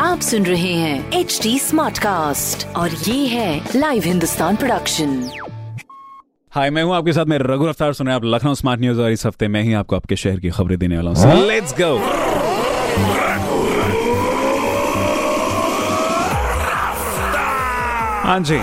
आप सुन रहे हैं एच डी स्मार्ट कास्ट और ये है लाइव हिंदुस्तान प्रोडक्शन हाय मैं हूँ आपके साथ मैं रघु अफ्तार सुन रहे हैं आप लखनऊ स्मार्ट न्यूज़ और इस हफ़्ते मैं ही आपको आपके शहर की खबरें देने वाला हूँ। लेट्स गो हाँ जी।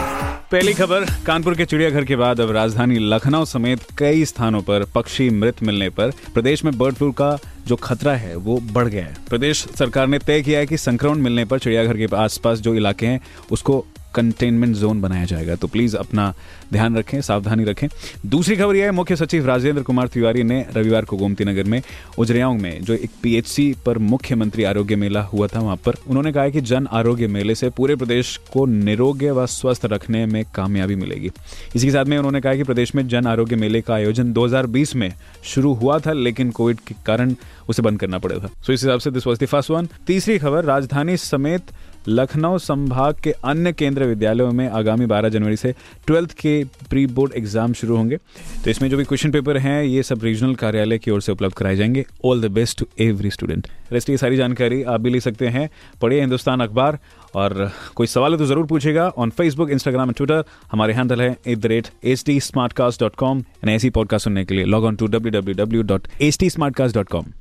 पहली खबर, कानपुर के चिड़ियाघर के बाद अब राजधानी लखनऊ समेत कई स्थानों पर पक्षी मृत मिलने पर प्रदेश में बर्ड फ्लू का जो खतरा है, वो बढ़ गया है। प्रदेश सरकार ने तय किया है कि संक्रमण मिलने पर चिड़ियाघर के आसपास जो इलाके हैं, उसको कंटेनमेंट जोन बनाया जाएगा। तो प्लीज़ अपना ध्यान रखें, सावधानी रखें। दूसरी खबर यह है, मुख्य सचिव राजेंद्र कुमार तिवारी ने रविवार को गोमती नगर में उजरियाओं में, जो एक पीएचसी पर मुख्यमंत्री आरोग्य मेला हुआ था वहाँ पर, उन्होंने कहा कि जन आरोग्य मेले से पूरे प्रदेश को निरोग्य व स्वस्थ रखने में कामयाबी मिलेगी। इसी के साथ में उन्होंने कहा कि प्रदेश में जन आरोग्य मेले का आयोजन 2020 में शुरू हुआ था, लेकिन कोविड के कारण उसे बंद करना पड़ा था। सो इस हिसाब से दिस वॉज़ फ़र्स्ट वन। तीसरी खबर, राजधानी समेत लखनऊ संभाग के अन्य केंद्रीय विद्यालयों में आगामी 12 जनवरी से ट्वेल्थ के प्री बोर्ड एग्ज़ाम शुरू होंगे। तो इसमें जो भी क्वेश्चन पेपर हैं, ये सब रीजनल कार्यालय की ओर से उपलब्ध कराए जाएँगे। All the best to every student rest ये सारी जानकारी आप भी ले सकते हैं। पढ़िए हिंदुस्तान अखबार। और कोई सवाल है तो ज़रूर पूछेगा on Facebook Instagram and Twitter हमारे हैंडल है at the rate H T smart cast dot com ऐसी पॉडकास्ट सुनने के लिए log on to W W W dot H T smart cast dot com